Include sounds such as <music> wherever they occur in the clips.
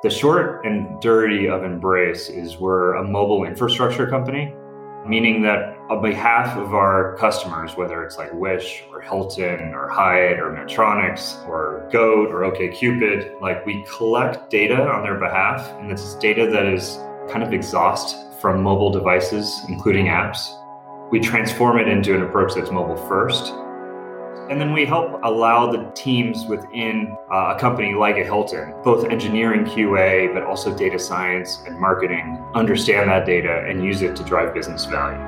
The short and dirty of Embrace is we're a mobile infrastructure company, meaning that on behalf of our customers, whether it's like Wish or Hilton or Hyatt or Medtronics or Goat or OKCupid, like we collect data on their behalf, and this is data that is kind of exhaust from mobile devices, including apps. We transform it into an approach that's mobile first and then we help allow the teams within uh, a company like a Hilton, both engineering QA, but also data science and marketing, understand that data and use it to drive business value.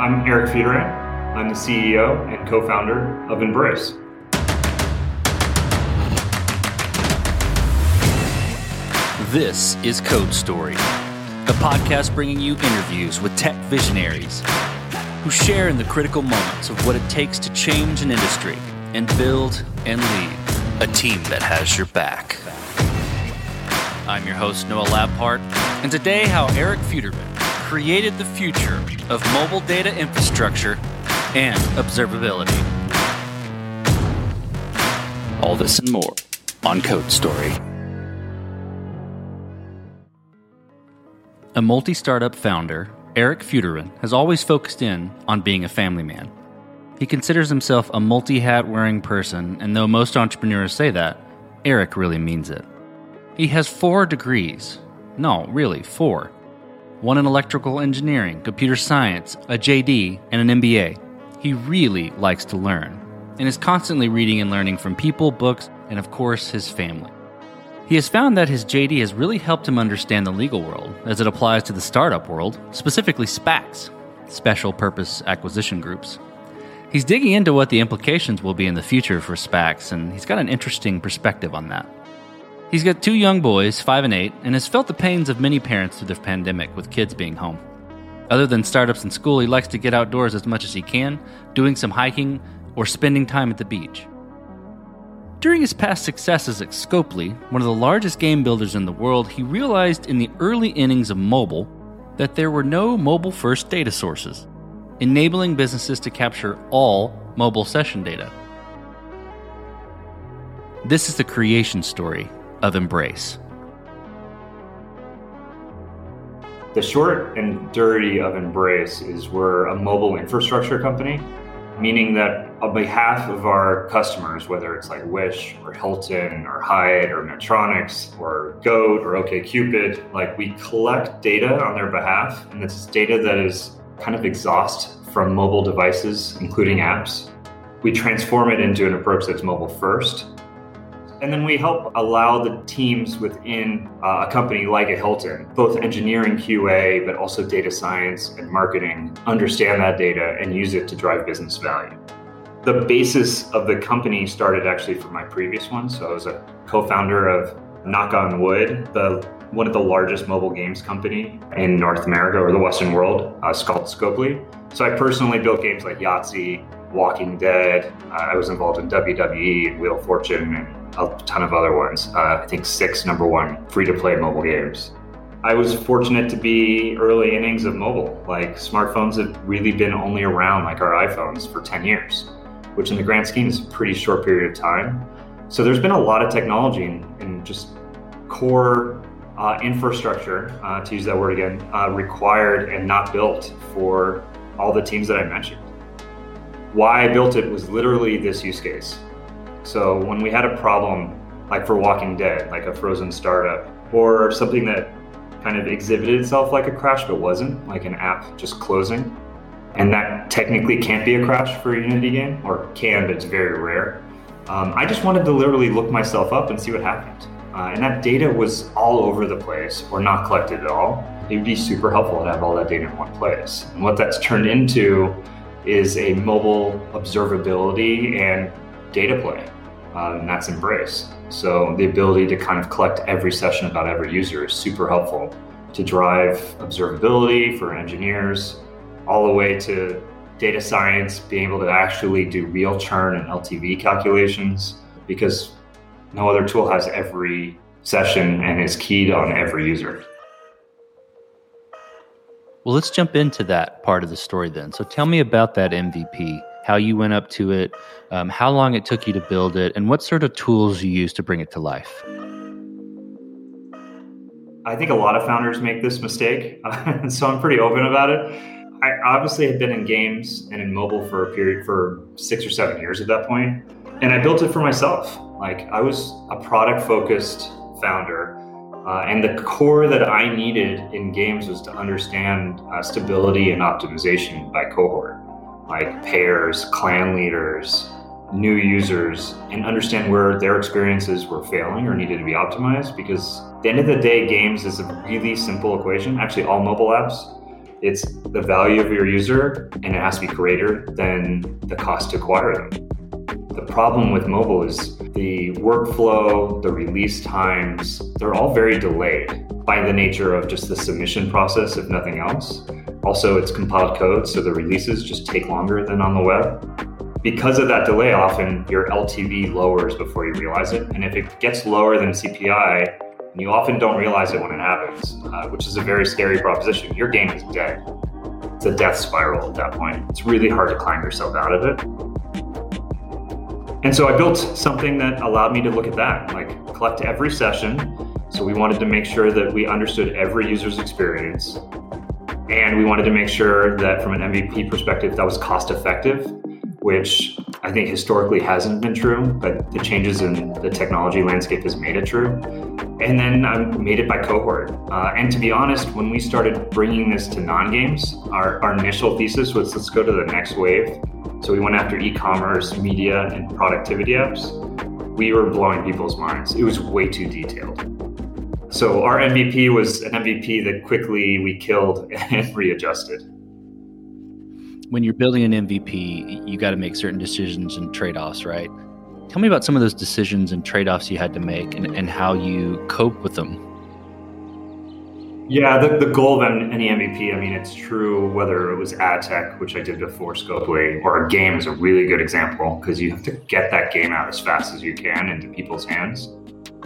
I'm Eric Futoran. I'm the CEO and co founder of Embrace. This is Code Story, the podcast bringing you interviews with tech visionaries who share in the critical moments of what it takes to change an industry and build and lead a team that has your back. I'm your host, Noah Labhart, and today, how Eric Futoran created the future of mobile data infrastructure and observability. All this and more on Code Story. A multi startup founder Eric Futoran has always focused in on being a family man. He considers himself a multi hat wearing person, and though most entrepreneurs say that, Eric really means it. He has four degrees. No, really, four. One in electrical engineering, computer science, a JD, and an MBA. He really likes to learn, and is constantly reading and learning from people, books, and of course, his family. He has found that his JD has really helped him understand the legal world as it applies to the startup world, specifically SPACs, special purpose acquisition groups. He's digging into what the implications will be in the future for SPACs, and he's got an interesting perspective on that. He's got two young boys, five and eight, and has felt the pains of many parents through the pandemic with kids being home. Other than startups and school, he likes to get outdoors as much as he can, doing some hiking or spending time at the beach. During his past successes at Scopely, one of the largest game builders in the world, he realized in the early innings of mobile that there were no mobile first data sources, enabling businesses to capture all mobile session data. This is the creation story of Embrace. The short and dirty of Embrace is we're a mobile infrastructure company meaning that on behalf of our customers, whether it's like Wish or Hilton or Hyatt or Medtronics or Goat or OKCupid, like we collect data on their behalf, and is data that is kind of exhaust from mobile devices, including apps. We transform it into an approach that's mobile first, and then we help allow the teams within uh, a company like a Hilton, both engineering QA, but also data science and marketing, understand that data and use it to drive business value. The basis of the company started actually from my previous one. So I was a co founder of Knock on Wood, the one of the largest mobile games company in North America or the Western world, uh, called Scopely. So I personally built games like Yahtzee, Walking Dead. Uh, I was involved in WWE, and Wheel of Fortune, and a ton of other ones. Uh, I think six number one free to play mobile games. I was fortunate to be early innings of mobile. Like smartphones have really been only around like our iPhones for 10 years, which in the grand scheme is a pretty short period of time. So there's been a lot of technology and, just core uh, infrastructure, uh, to use that word again, uh, required and not built for all the teams that I mentioned. Why I built it was literally this use case. So when we had a problem, like for Walking Dead, like a frozen startup, or something that kind of exhibited itself like a crash but wasn't, like an app just closing, and that technically can't be a crash for a Unity game, or can, but it's very rare. Um, I just wanted to literally look myself up and see what happened. Uh, and that data was all over the place or not collected at all. It would be super helpful to have all that data in one place. And what that's turned into is a mobile observability and data play, uh, and that's Embrace. So the ability to kind of collect every session about every user is super helpful to drive observability for engineers, all the way to data science, being able to actually do real churn and LTV calculations, because no other tool has every session and is keyed on every user. Well, let's jump into that part of the story then. So tell me about that MVP how you went up to it, um, how long it took you to build it, and what sort of tools you used to bring it to life. I think a lot of founders make this mistake, <laughs> so I'm pretty open about it. I obviously had been in games and in mobile for a period for six or seven years at that point, and I built it for myself. Like I was a product focused founder, uh, and the core that I needed in games was to understand uh, stability and optimization by cohort, like pairs, clan leaders, new users and understand where their experiences were failing or needed to be optimized because at the end of the day games is a really simple equation. Actually all mobile apps it's the value of your user and it has to be greater than the cost to acquire them the problem with mobile is the workflow the release times they're all very delayed by the nature of just the submission process if nothing else also it's compiled code so the releases just take longer than on the web because of that delay, often your LTV lowers before you realize it. And if it gets lower than CPI, you often don't realize it when it happens, uh, which is a very scary proposition. Your game is dead. It's a death spiral at that point. It's really hard to climb yourself out of it. And so I built something that allowed me to look at that, like collect every session. So we wanted to make sure that we understood every user's experience. And we wanted to make sure that from an MVP perspective, that was cost effective which I think historically hasn't been true, but the changes in the technology landscape has made it true. And then I made it by cohort. Uh, and to be honest, when we started bringing this to non games, our, our initial thesis was let's go to the next wave. So we went after e commerce, media, and productivity apps. We were blowing people's minds. It was way too detailed. So our MVP was an MVP that quickly we killed <laughs> and readjusted when you're building an MVP, you got to make certain decisions and trade offs, right? Tell me about some of those decisions and trade offs you had to make and, and how you cope with them. Yeah, the, the goal of any MVP, I mean, it's true whether it was ad tech, which I did before Scopely, or a game is a really good example because you have to get that game out as fast as you can into people's hands.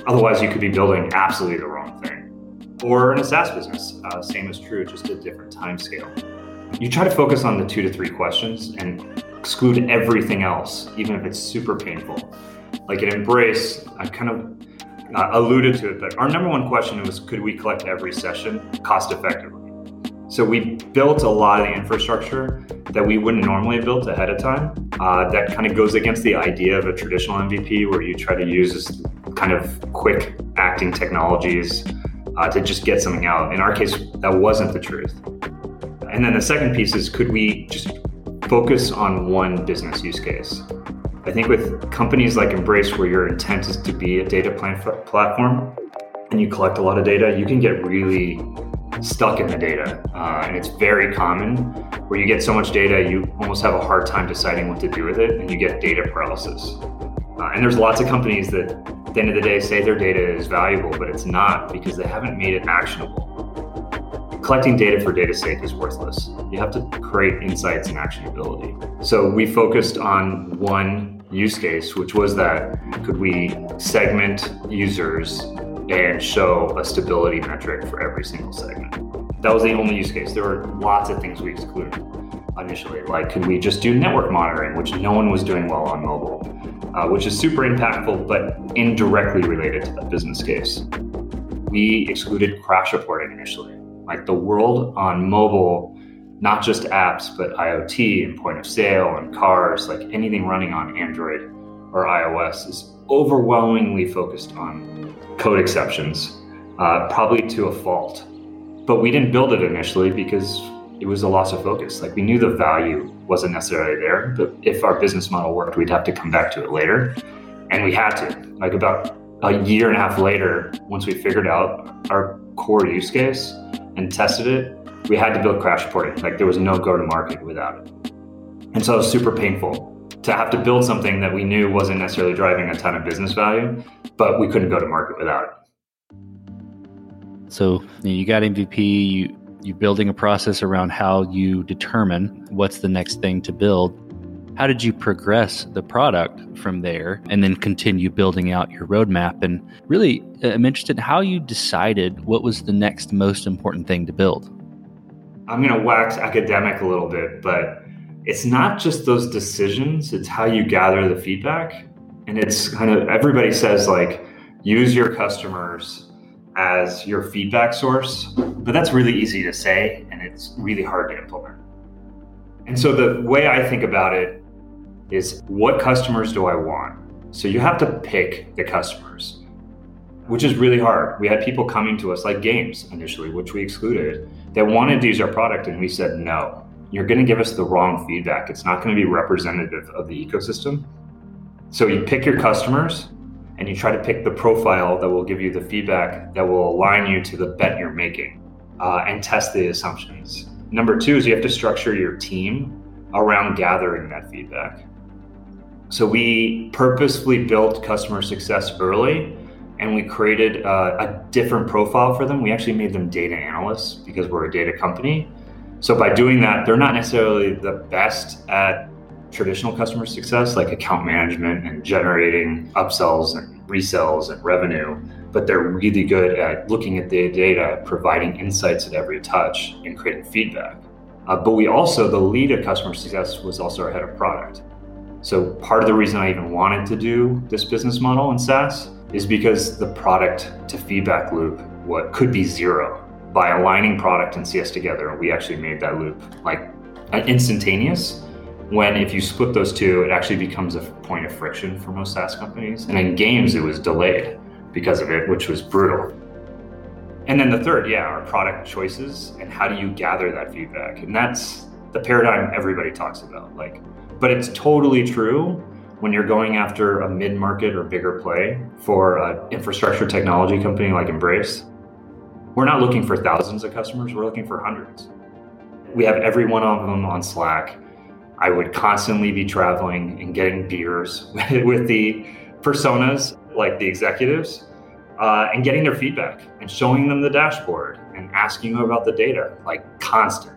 Otherwise, you could be building absolutely the wrong thing. Or in a SaaS business, uh, same is true, just a different time scale you try to focus on the two to three questions and exclude everything else, even if it's super painful. Like an Embrace, I kind of alluded to it, but our number one question was could we collect every session cost effectively? So we built a lot of the infrastructure that we wouldn't normally have built ahead of time. Uh, that kind of goes against the idea of a traditional MVP where you try to use kind of quick acting technologies uh, to just get something out. In our case, that wasn't the truth. And then the second piece is could we just focus on one business use case? I think with companies like Embrace, where your intent is to be a data platform and you collect a lot of data, you can get really stuck in the data. Uh, and it's very common where you get so much data, you almost have a hard time deciding what to do with it and you get data paralysis. Uh, and there's lots of companies that at the end of the day say their data is valuable, but it's not because they haven't made it actionable collecting data for data's sake is worthless. You have to create insights and actionability. So we focused on one use case, which was that could we segment users and show a stability metric for every single segment? That was the only use case. There were lots of things we excluded initially, like could we just do network monitoring, which no one was doing well on mobile, uh, which is super impactful but indirectly related to the business case. We excluded crash reporting initially like the world on mobile, not just apps, but IoT and point of sale and cars, like anything running on Android or iOS is overwhelmingly focused on code exceptions, uh, probably to a fault. But we didn't build it initially because it was a loss of focus. Like we knew the value wasn't necessarily there, but if our business model worked, we'd have to come back to it later. And we had to. Like about a year and a half later, once we figured out our core use case, and tested it, we had to build crash reporting. Like there was no go to market without it. And so it was super painful to have to build something that we knew wasn't necessarily driving a ton of business value, but we couldn't go to market without it. So you got MVP, you you're building a process around how you determine what's the next thing to build. How did you progress the product from there and then continue building out your roadmap? And really, uh, I'm interested in how you decided what was the next most important thing to build. I'm going to wax academic a little bit, but it's not just those decisions, it's how you gather the feedback. And it's kind of everybody says, like, use your customers as your feedback source, but that's really easy to say and it's really hard to implement. And so the way I think about it is what customers do I want? So you have to pick the customers, which is really hard. We had people coming to us like games initially, which we excluded, that wanted to use our product and we said no. You're going to give us the wrong feedback. It's not going to be representative of the ecosystem. So you pick your customers and you try to pick the profile that will give you the feedback that will align you to the bet you're making uh, and test the assumptions. Number two is you have to structure your team around gathering that feedback. So we purposefully built customer success early and we created uh, a different profile for them. We actually made them data analysts because we're a data company. So by doing that, they're not necessarily the best at traditional customer success like account management and generating upsells and resells and revenue, but they're really good at looking at the data, providing insights at every touch, and creating feedback. Uh, but we also, the lead of customer success was also our head of product. So part of the reason I even wanted to do this business model in SaaS is because the product to feedback loop, what could be zero, by aligning product and CS together, we actually made that loop like uh, instantaneous when if you split those two, it actually becomes a point of friction for most SaaS companies. And in games, it was delayed because of it, which was brutal. And then the third, yeah, our product choices and how do you gather that feedback? And that's the paradigm everybody talks about. Like, but it's totally true when you're going after a mid-market or bigger play for an infrastructure technology company like Embrace. We're not looking for thousands of customers, we're looking for hundreds. We have every one of them on Slack I would constantly be traveling and getting beers <laughs> with the personas, like the executives, uh, and getting their feedback and showing them the dashboard and asking them about the data, like constant.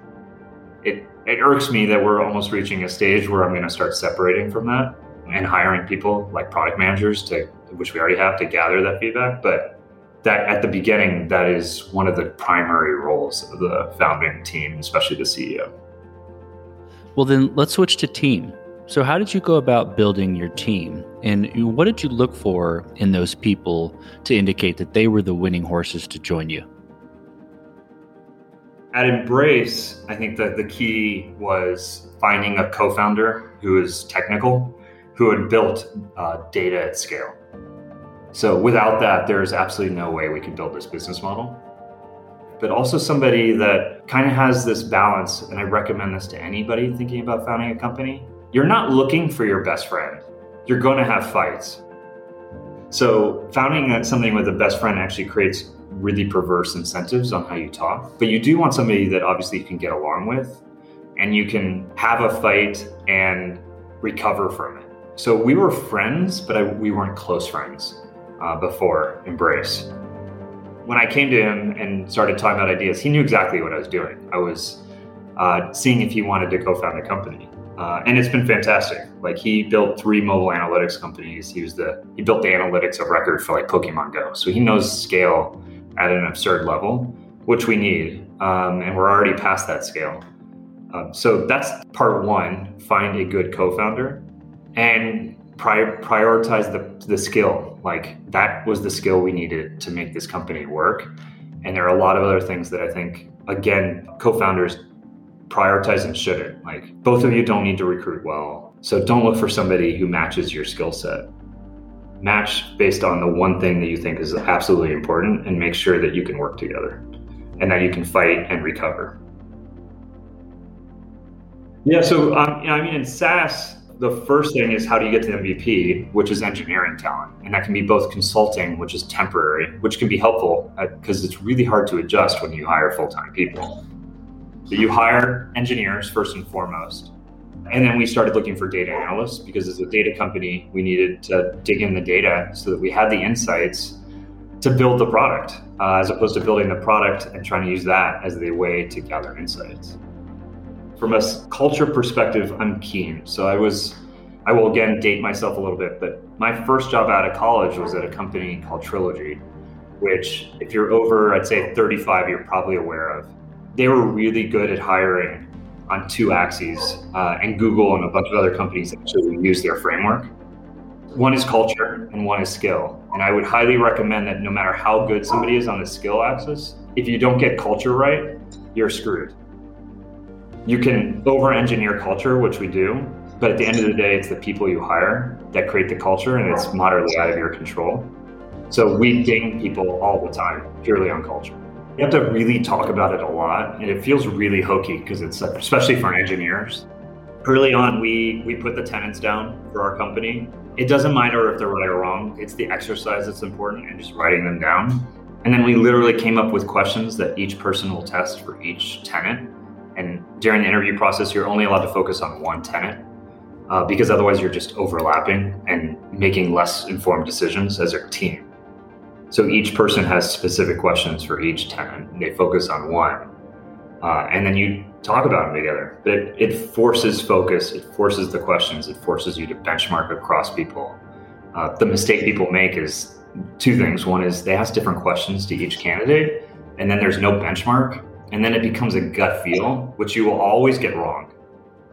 It, it irks me that we're almost reaching a stage where I'm going to start separating from that and hiring people like product managers to, which we already have, to gather that feedback. But that at the beginning, that is one of the primary roles of the founding team, especially the CEO. Well, then let's switch to team. So, how did you go about building your team? And what did you look for in those people to indicate that they were the winning horses to join you? At Embrace, I think that the key was finding a co founder who is technical, who had built uh, data at scale. So, without that, there's absolutely no way we could build this business model but also somebody that kind of has this balance. And I recommend this to anybody thinking about founding a company. You're not looking for your best friend, you're going to have fights. So, founding something with a best friend actually creates really perverse incentives on how you talk. But you do want somebody that obviously you can get along with and you can have a fight and recover from it. So, we were friends, but I, we weren't close friends uh, before Embrace when I came to him and started talking about ideas, he knew exactly what I was doing. I was uh, seeing if he wanted to co-found a company, uh, and it's been fantastic. Like he built three mobile analytics companies. He was the he built the analytics of record for like Pokemon Go. So he knows scale at an absurd level, which we need, um, and we're already past that scale. Um, so that's part one: find a good co-founder, and pri- prioritize the, the skill. Like that was the skill we needed to make this company work. And there are a lot of other things that I think, again, co-founders prioritize and shouldn't. Like both of you don't need to recruit well. So don't look for somebody who matches your skill set. Match based on the one thing that you think is absolutely important and make sure that you can work together and that you can fight and recover. Yeah, so um, I mean, in SaaS, the first thing is how do you get to MVP, which is engineering talent. And that can be both consulting, which is temporary, which can be helpful because it's really hard to adjust when you hire full time people. So you hire engineers first and foremost. And then we started looking for data analysts because as a data company, we needed to dig in the data so that we had the insights to build the product uh, as opposed to building the product and trying to use that as the way to gather insights. From a culture perspective, I'm keen. So I was, I will again date myself a little bit, but my first job out of college was at a company called Trilogy, which, if you're over, I'd say 35, you're probably aware of. They were really good at hiring on two axes, uh, and Google and a bunch of other companies actually use their framework. One is culture and one is skill. And I would highly recommend that no matter how good somebody is on the skill axis, if you don't get culture right, you're screwed. You can over engineer culture, which we do, but at the end of the day, it's the people you hire that create the culture and it's moderately out of your control. So we ding people all the time purely on culture. You have to really talk about it a lot, and it feels really hokey because it's especially for engineers. Early on, we we put the tenants down for our company. It doesn't matter if they're right or wrong. It's the exercise that's important and just writing them down. And then we literally came up with questions that each person will test for each tenant. During the interview process, you're only allowed to focus on one tenant uh, because otherwise you're just overlapping and making less informed decisions as a team. So each person has specific questions for each tenant. And they focus on one, uh, and then you talk about them together. But it, it, forces focus. It forces the questions. It forces you to benchmark across people. Uh, the mistake people make is two things. One is they ask different questions to each candidate, and then there's no benchmark, and then it becomes a gut feel, which you will always get wrong.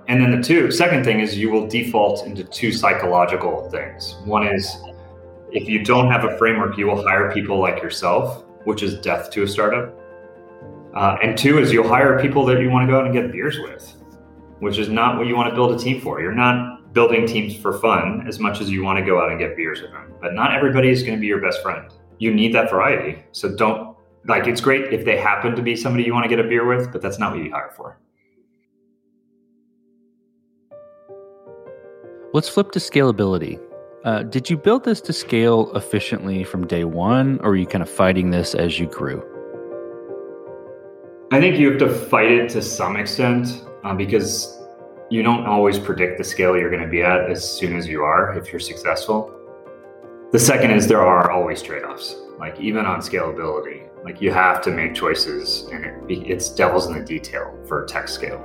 And then the two second thing is you will default into two psychological things. One is if you don't have a framework, you will hire people like yourself, which is death to a startup. Uh, and two is you'll hire people that you want to go out and get beers with, which is not what you want to build a team for. You're not building teams for fun as much as you want to go out and get beers with them. But not everybody is going to be your best friend. You need that variety. So don't like it's great if they happen to be somebody you want to get a beer with, but that's not what you hire for. Let's flip to scalability. Uh, did you build this to scale efficiently from day one, or are you kind of fighting this as you grew? I think you have to fight it to some extent uh, because you don't always predict the scale you're going to be at as soon as you are if you're successful. The second is there are always trade offs, like even on scalability. Like you have to make choices, and it, it's devil's in the detail for tech scale.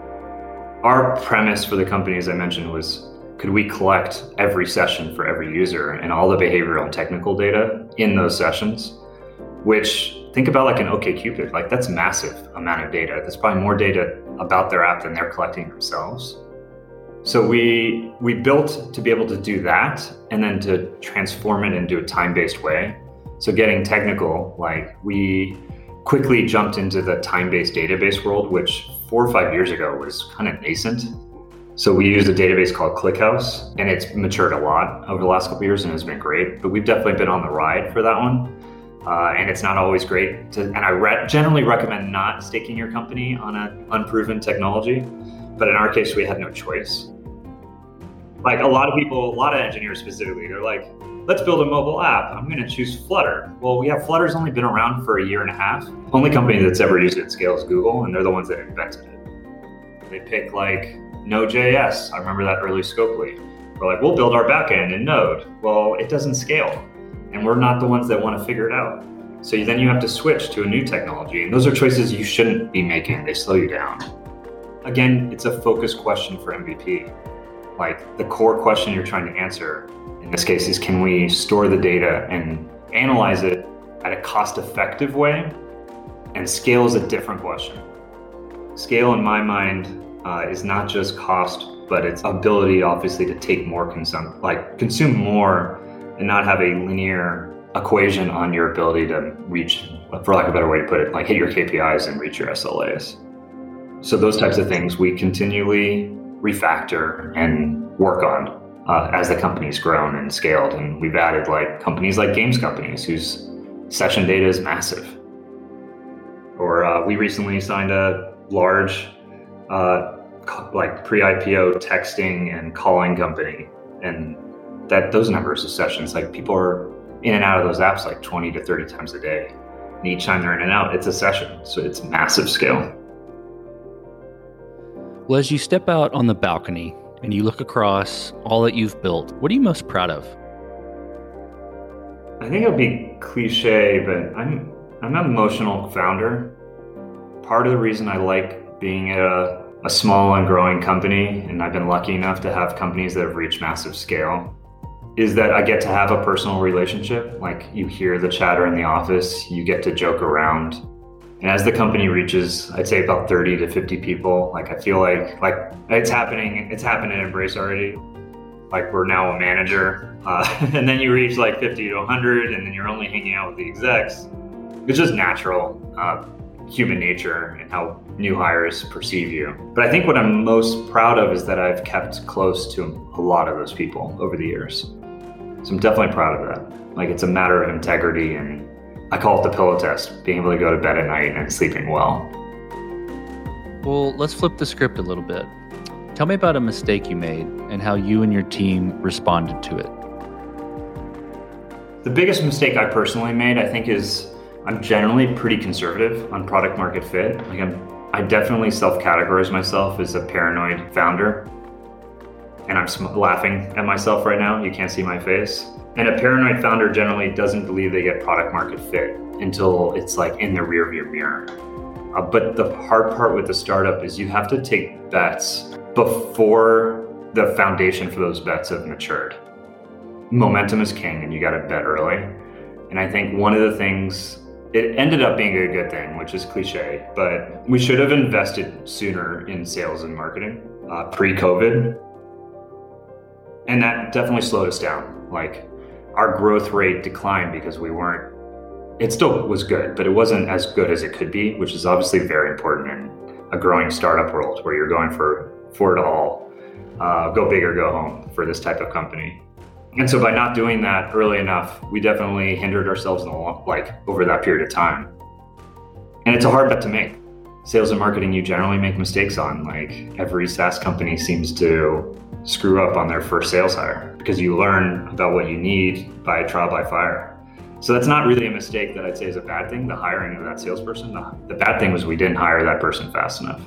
Our premise for the company, as I mentioned, was could we collect every session for every user and all the behavioral and technical data in those sessions which think about like an okcupid. Like that's massive amount of data. That's probably more data about their app than they're collecting themselves. So we we built to be able to do that and then to transform it into a time-based way so getting technical like we quickly jumped into the time-based database world which four or five years ago was kind of nascent so we use a database called ClickHouse, and it's matured a lot over the last couple years and has been great. But we've definitely been on the ride for that one. Uh, and it's not always great. To, and I re- generally recommend not staking your company on an unproven technology. But in our case, we had no choice. Like a lot of people, a lot of engineers specifically, they're like, let's build a mobile app. I'm going to choose Flutter. Well, yeah, Flutter's only been around for a year and a half. Only company that's ever used it at scale is Google, and they're the ones that invented it. They pick like Node.js. I remember that early Scopely. We're like, we'll build our backend in Node. Well, it doesn't scale, and we're not the ones that want to figure it out. So then you have to switch to a new technology, and those are choices you shouldn't be making. They slow you down. Again, it's a focus question for MVP. Like the core question you're trying to answer in this case is can we store the data and analyze it at a cost effective way? And scale is a different question. Scale, in my mind, uh, is not just cost, but its ability, obviously, to take more consume, like consume more, and not have a linear equation on your ability to reach, for lack of a better way to put it, like hit your KPIs and reach your SLAs. So those types of things we continually refactor and work on uh, as the company's grown and scaled. And we've added like companies like games companies whose session data is massive. Or uh, we recently signed a large uh, like pre-IPO texting and calling company, and that those numbers of sessions, like people are in and out of those apps like 20 to 30 times a day. And each time they're in and out, it's a session. So it's massive scale. Well, as you step out on the balcony and you look across all that you've built, what are you most proud of? I think it'll be cliche, but I'm I'm an emotional founder. Part of the reason I like being a, a small and growing company, and I've been lucky enough to have companies that have reached massive scale, is that I get to have a personal relationship. Like you hear the chatter in the office, you get to joke around. And as the company reaches, I'd say about 30 to 50 people, like I feel like like it's happening, it's happened in Embrace already. Like we're now a manager Uh, <laughs> and then you reach like 50 to 100, and then you're only hanging out with the execs. It's just natural uh, human nature and how new hires perceive you. But I think what I'm most proud of is that I've kept close to a lot of those people over the years. So I'm definitely proud of that. Like it's a matter of integrity, and I call it the pillow test being able to go to bed at night and sleeping well. Well, let's flip the script a little bit. Tell me about a mistake you made and how you and your team responded to it. The biggest mistake I personally made, I think, is I'm generally pretty conservative on product market fit. Like I'm, I definitely self-categorize myself as a paranoid founder, and I'm sm- laughing at myself right now. You can't see my face. And a paranoid founder generally doesn't believe they get product market fit until it's like in the rearview mirror. Uh, but the hard part with the startup is you have to take bets before the foundation for those bets have matured momentum is king and you got to bet early. And I think one of the things, it ended up being a good thing, which is cliche, but we should have invested sooner in sales and marketing uh, pre COVID. And that definitely slowed us down. Like our growth rate declined because we weren't, it still was good, but it wasn't as good as it could be, which is obviously very important in a growing startup world where you're going for, for it all, uh, go big or go home for this type of company. And so by not doing that early enough, we definitely hindered ourselves in the long, like over that period of time. And it's a hard bet to make. Sales and marketing you generally make mistakes on. Like every SaaS company seems to screw up on their first sales hire because you learn about what you need by trial by fire. So that's not really a mistake that I'd say is a bad thing, the hiring of that salesperson. The, the bad thing was we didn't hire that person fast enough.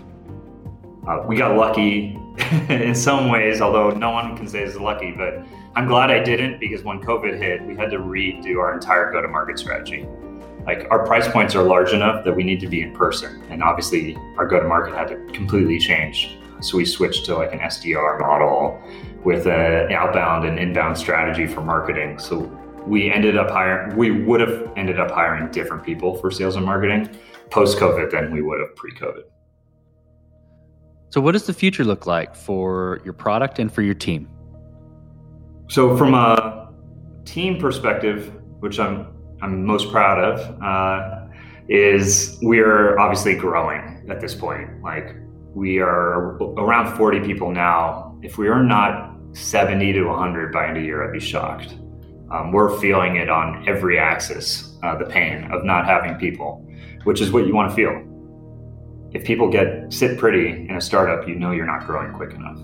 Uh, we got lucky <laughs> in some ways, although no one can say it's lucky, but I'm glad I didn't because when COVID hit, we had to redo our entire go to market strategy. Like our price points are large enough that we need to be in person. And obviously, our go to market had to completely change. So we switched to like an SDR model with an outbound and inbound strategy for marketing. So we ended up hiring, we would have ended up hiring different people for sales and marketing post COVID than we would have pre COVID. So, what does the future look like for your product and for your team? So, from a team perspective, which I'm I'm most proud of, uh, is we're obviously growing at this point. Like we are around 40 people now. If we are not 70 to 100 by end of year, I'd be shocked. Um, we're feeling it on every axis, uh, the pain of not having people, which is what you want to feel. If people get sit pretty in a startup, you know you're not growing quick enough.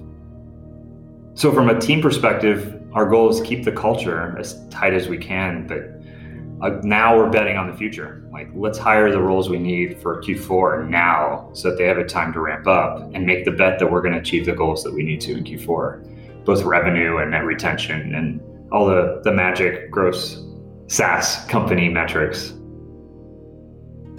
So, from a team perspective, our goal is to keep the culture as tight as we can, but now we're betting on the future. Like, let's hire the roles we need for Q4 now so that they have a time to ramp up and make the bet that we're going to achieve the goals that we need to in Q4, both revenue and net retention and all the, the magic gross SaaS company metrics.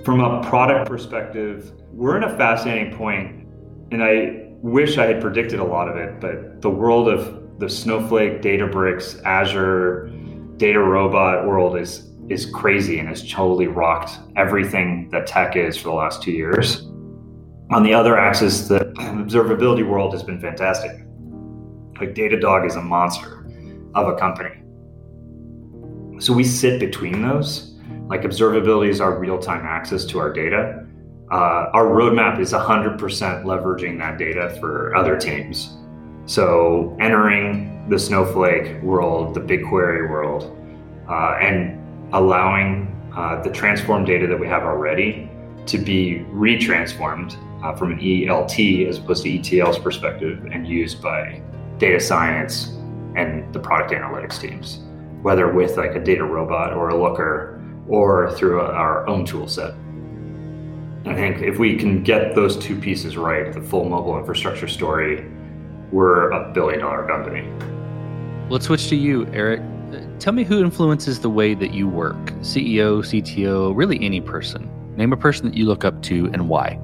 From a product perspective, we're in a fascinating point, and I wish I had predicted a lot of it, but the world of the Snowflake, Databricks, Azure, DataRobot world is is crazy and has totally rocked everything that tech is for the last two years. On the other axis, the <clears throat> observability world has been fantastic. Like Datadog is a monster of a company. So we sit between those. Like observability is our real-time access to our data. Uh, our roadmap is 100% leveraging that data for other teams. So entering the Snowflake world, the BigQuery world, uh, and allowing uh, the transformed data that we have already to be retransformed uh, from an ELT as opposed to ETL's perspective and used by data science and the product analytics teams, whether with like a DataRobot or a looker or through our own tool set. I think if we can get those two pieces right, the full mobile infrastructure story we're a billion dollar company. Let's switch to you, Eric. Tell me who influences the way that you work CEO, CTO, really any person. Name a person that you look up to and why.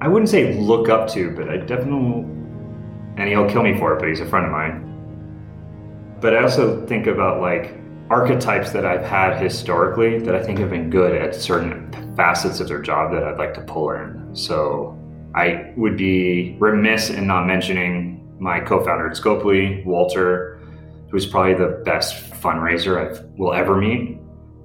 I wouldn't say look up to, but I definitely, and he'll kill me for it, but he's a friend of mine. But I also think about like archetypes that I've had historically that I think have been good at certain facets of their job that I'd like to pull in. So I would be remiss in not mentioning my co-founder at Scopely, Walter, who's probably the best fundraiser I will ever meet.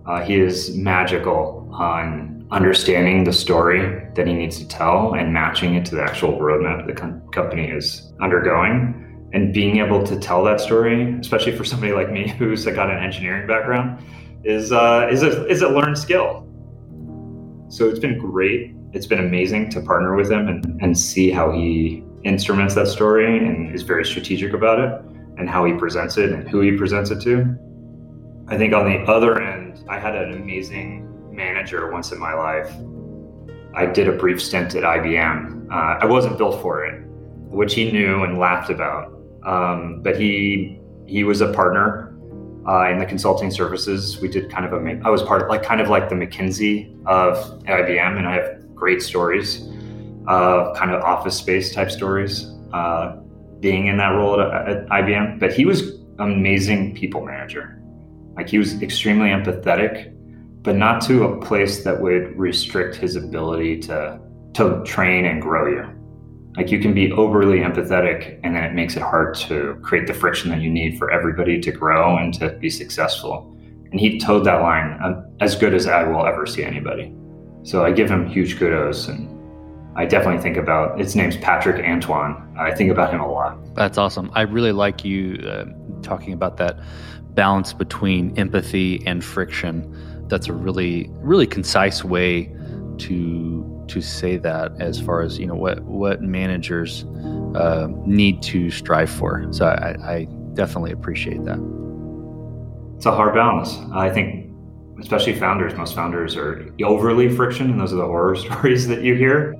Uh, he is magical on understanding the story that he needs to tell and matching it to the actual roadmap the com- company is undergoing. And being able to tell that story, especially for somebody like me <laughs> who's got an engineering background, is uh, is a is a learned skill. So it's been great. It's been amazing to partner with him and, and see how he instruments that story and is very strategic about it and how he presents it and who he presents it to. I think on the other end, I had an amazing manager once in my life. I did a brief stint at IBM. Uh, I wasn't built for it, which he knew and laughed about. Um, but he he was a partner uh, in the consulting services. We did kind of a I was part of like kind of like the McKinsey of IBM, and I have great stories, uh, kind of office space type stories, uh, being in that role at, at IBM. But he was an amazing people manager. Like he was extremely empathetic, but not to a place that would restrict his ability to to train and grow you. Like you can be overly empathetic, and then it makes it hard to create the friction that you need for everybody to grow and to be successful. And he toed that line uh, as good as I will ever see anybody. So I give him huge kudos, and I definitely think about. His name's Patrick Antoine. I think about him a lot. That's awesome. I really like you uh, talking about that balance between empathy and friction. That's a really, really concise way to to say that as far as you know what what managers uh, need to strive for. So I, I definitely appreciate that. It's a hard balance. I think, especially founders. Most founders are overly friction, and those are the horror <laughs> stories that you hear.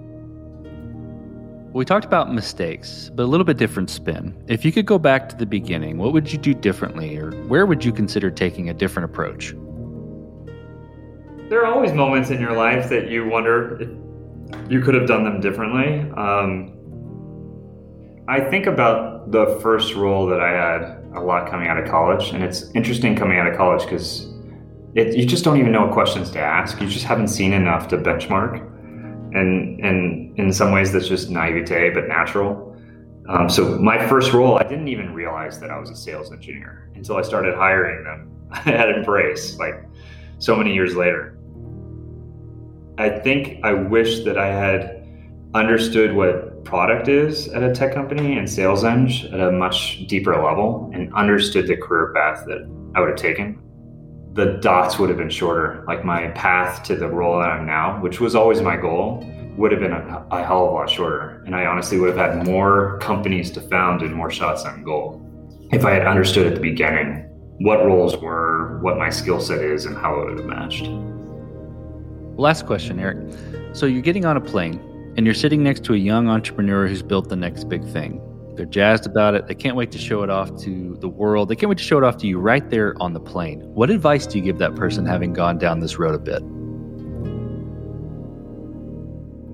We talked about mistakes, but a little bit different spin. If you could go back to the beginning, what would you do differently, or where would you consider taking a different approach? There are always moments in your life that you wonder if you could have done them differently. Um, I think about the first role that I had a lot coming out of college, and it's interesting coming out of college because you just don't even know what questions to ask. You just haven't seen enough to benchmark, and and in some ways that's just naivete, but natural. Um, so my first role, I didn't even realize that I was a sales engineer until I started hiring them <laughs> at Embrace, like so many years later. I think I wish that I had understood what product is at a tech company and sales eng at a much deeper level and understood the career path that I would have taken. The dots would have been shorter. Like my path to the role that I'm now, which was always my goal, would have been a, a hell of a lot shorter. And I honestly would have had more companies to found and more shots on goal if I had understood at the beginning what roles were, what my skill set is, and how it would have matched. Last question, Eric. So you're getting on a plane and you're sitting next to a young entrepreneur who's built the next big thing. They're jazzed about it. They can't wait to show it off to the world. They can't wait to show it off to you right there on the plane. What advice do you give that person having gone down this road a bit?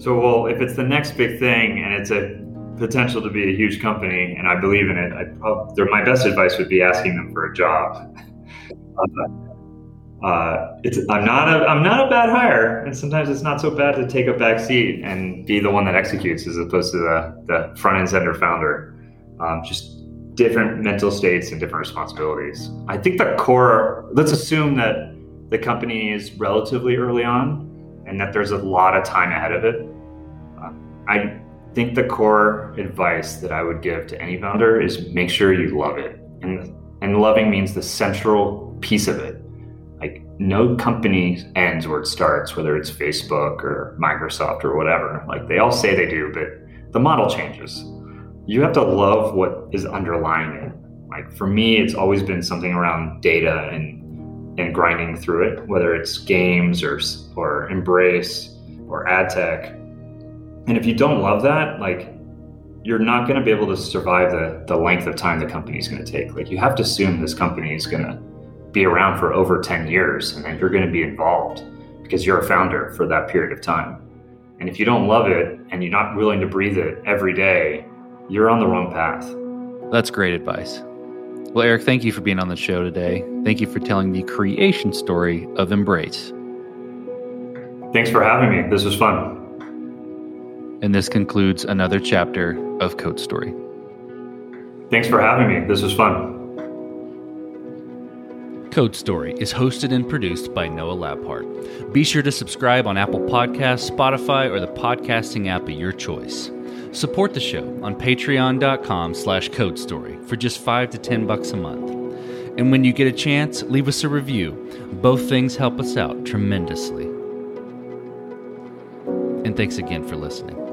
So, well, if it's the next big thing and it's a potential to be a huge company and I believe in it, I, my best advice would be asking them for a job. <laughs> Uh, uh, I'm not a I'm not a bad hire, and sometimes it's not so bad to take a back seat and be the one that executes as opposed to the the front end center founder. Um, just different mental states and different responsibilities. I think the core. Let's assume that the company is relatively early on, and that there's a lot of time ahead of it. Uh, I think the core advice that I would give to any founder is make sure you love it, and and loving means the central piece of it Like, no company ends where it starts, whether it's Facebook or Microsoft or whatever. Like they all say they do, but the model changes. You have to love what is underlying it. Like for me, it's always been something around data and and grinding through it, whether it's games or or Embrace or ad tech. And if you don't love that, like you're not going to be able to survive the the length of time the company is going to take. Like you have to assume this company is going to be around for over 10 years and then you're going to be involved because you're a founder for that period of time. And if you don't love it and you're not willing to breathe it every day, you're on the wrong path. That's great advice. Well, Eric, thank you for being on the show today. Thank you for telling the creation story of Embrace. Thanks for having me. This was fun. And this concludes another chapter of Code Story. Thanks for having me. This was fun. Code Story is hosted and produced by Noah Labhart. Be sure to subscribe on Apple Podcasts, Spotify, or the podcasting app of your choice. Support the show on patreon.com slash code story for just 5 to 10 bucks a month. And when you get a chance, leave us a review. Both things help us out tremendously. And thanks again for listening.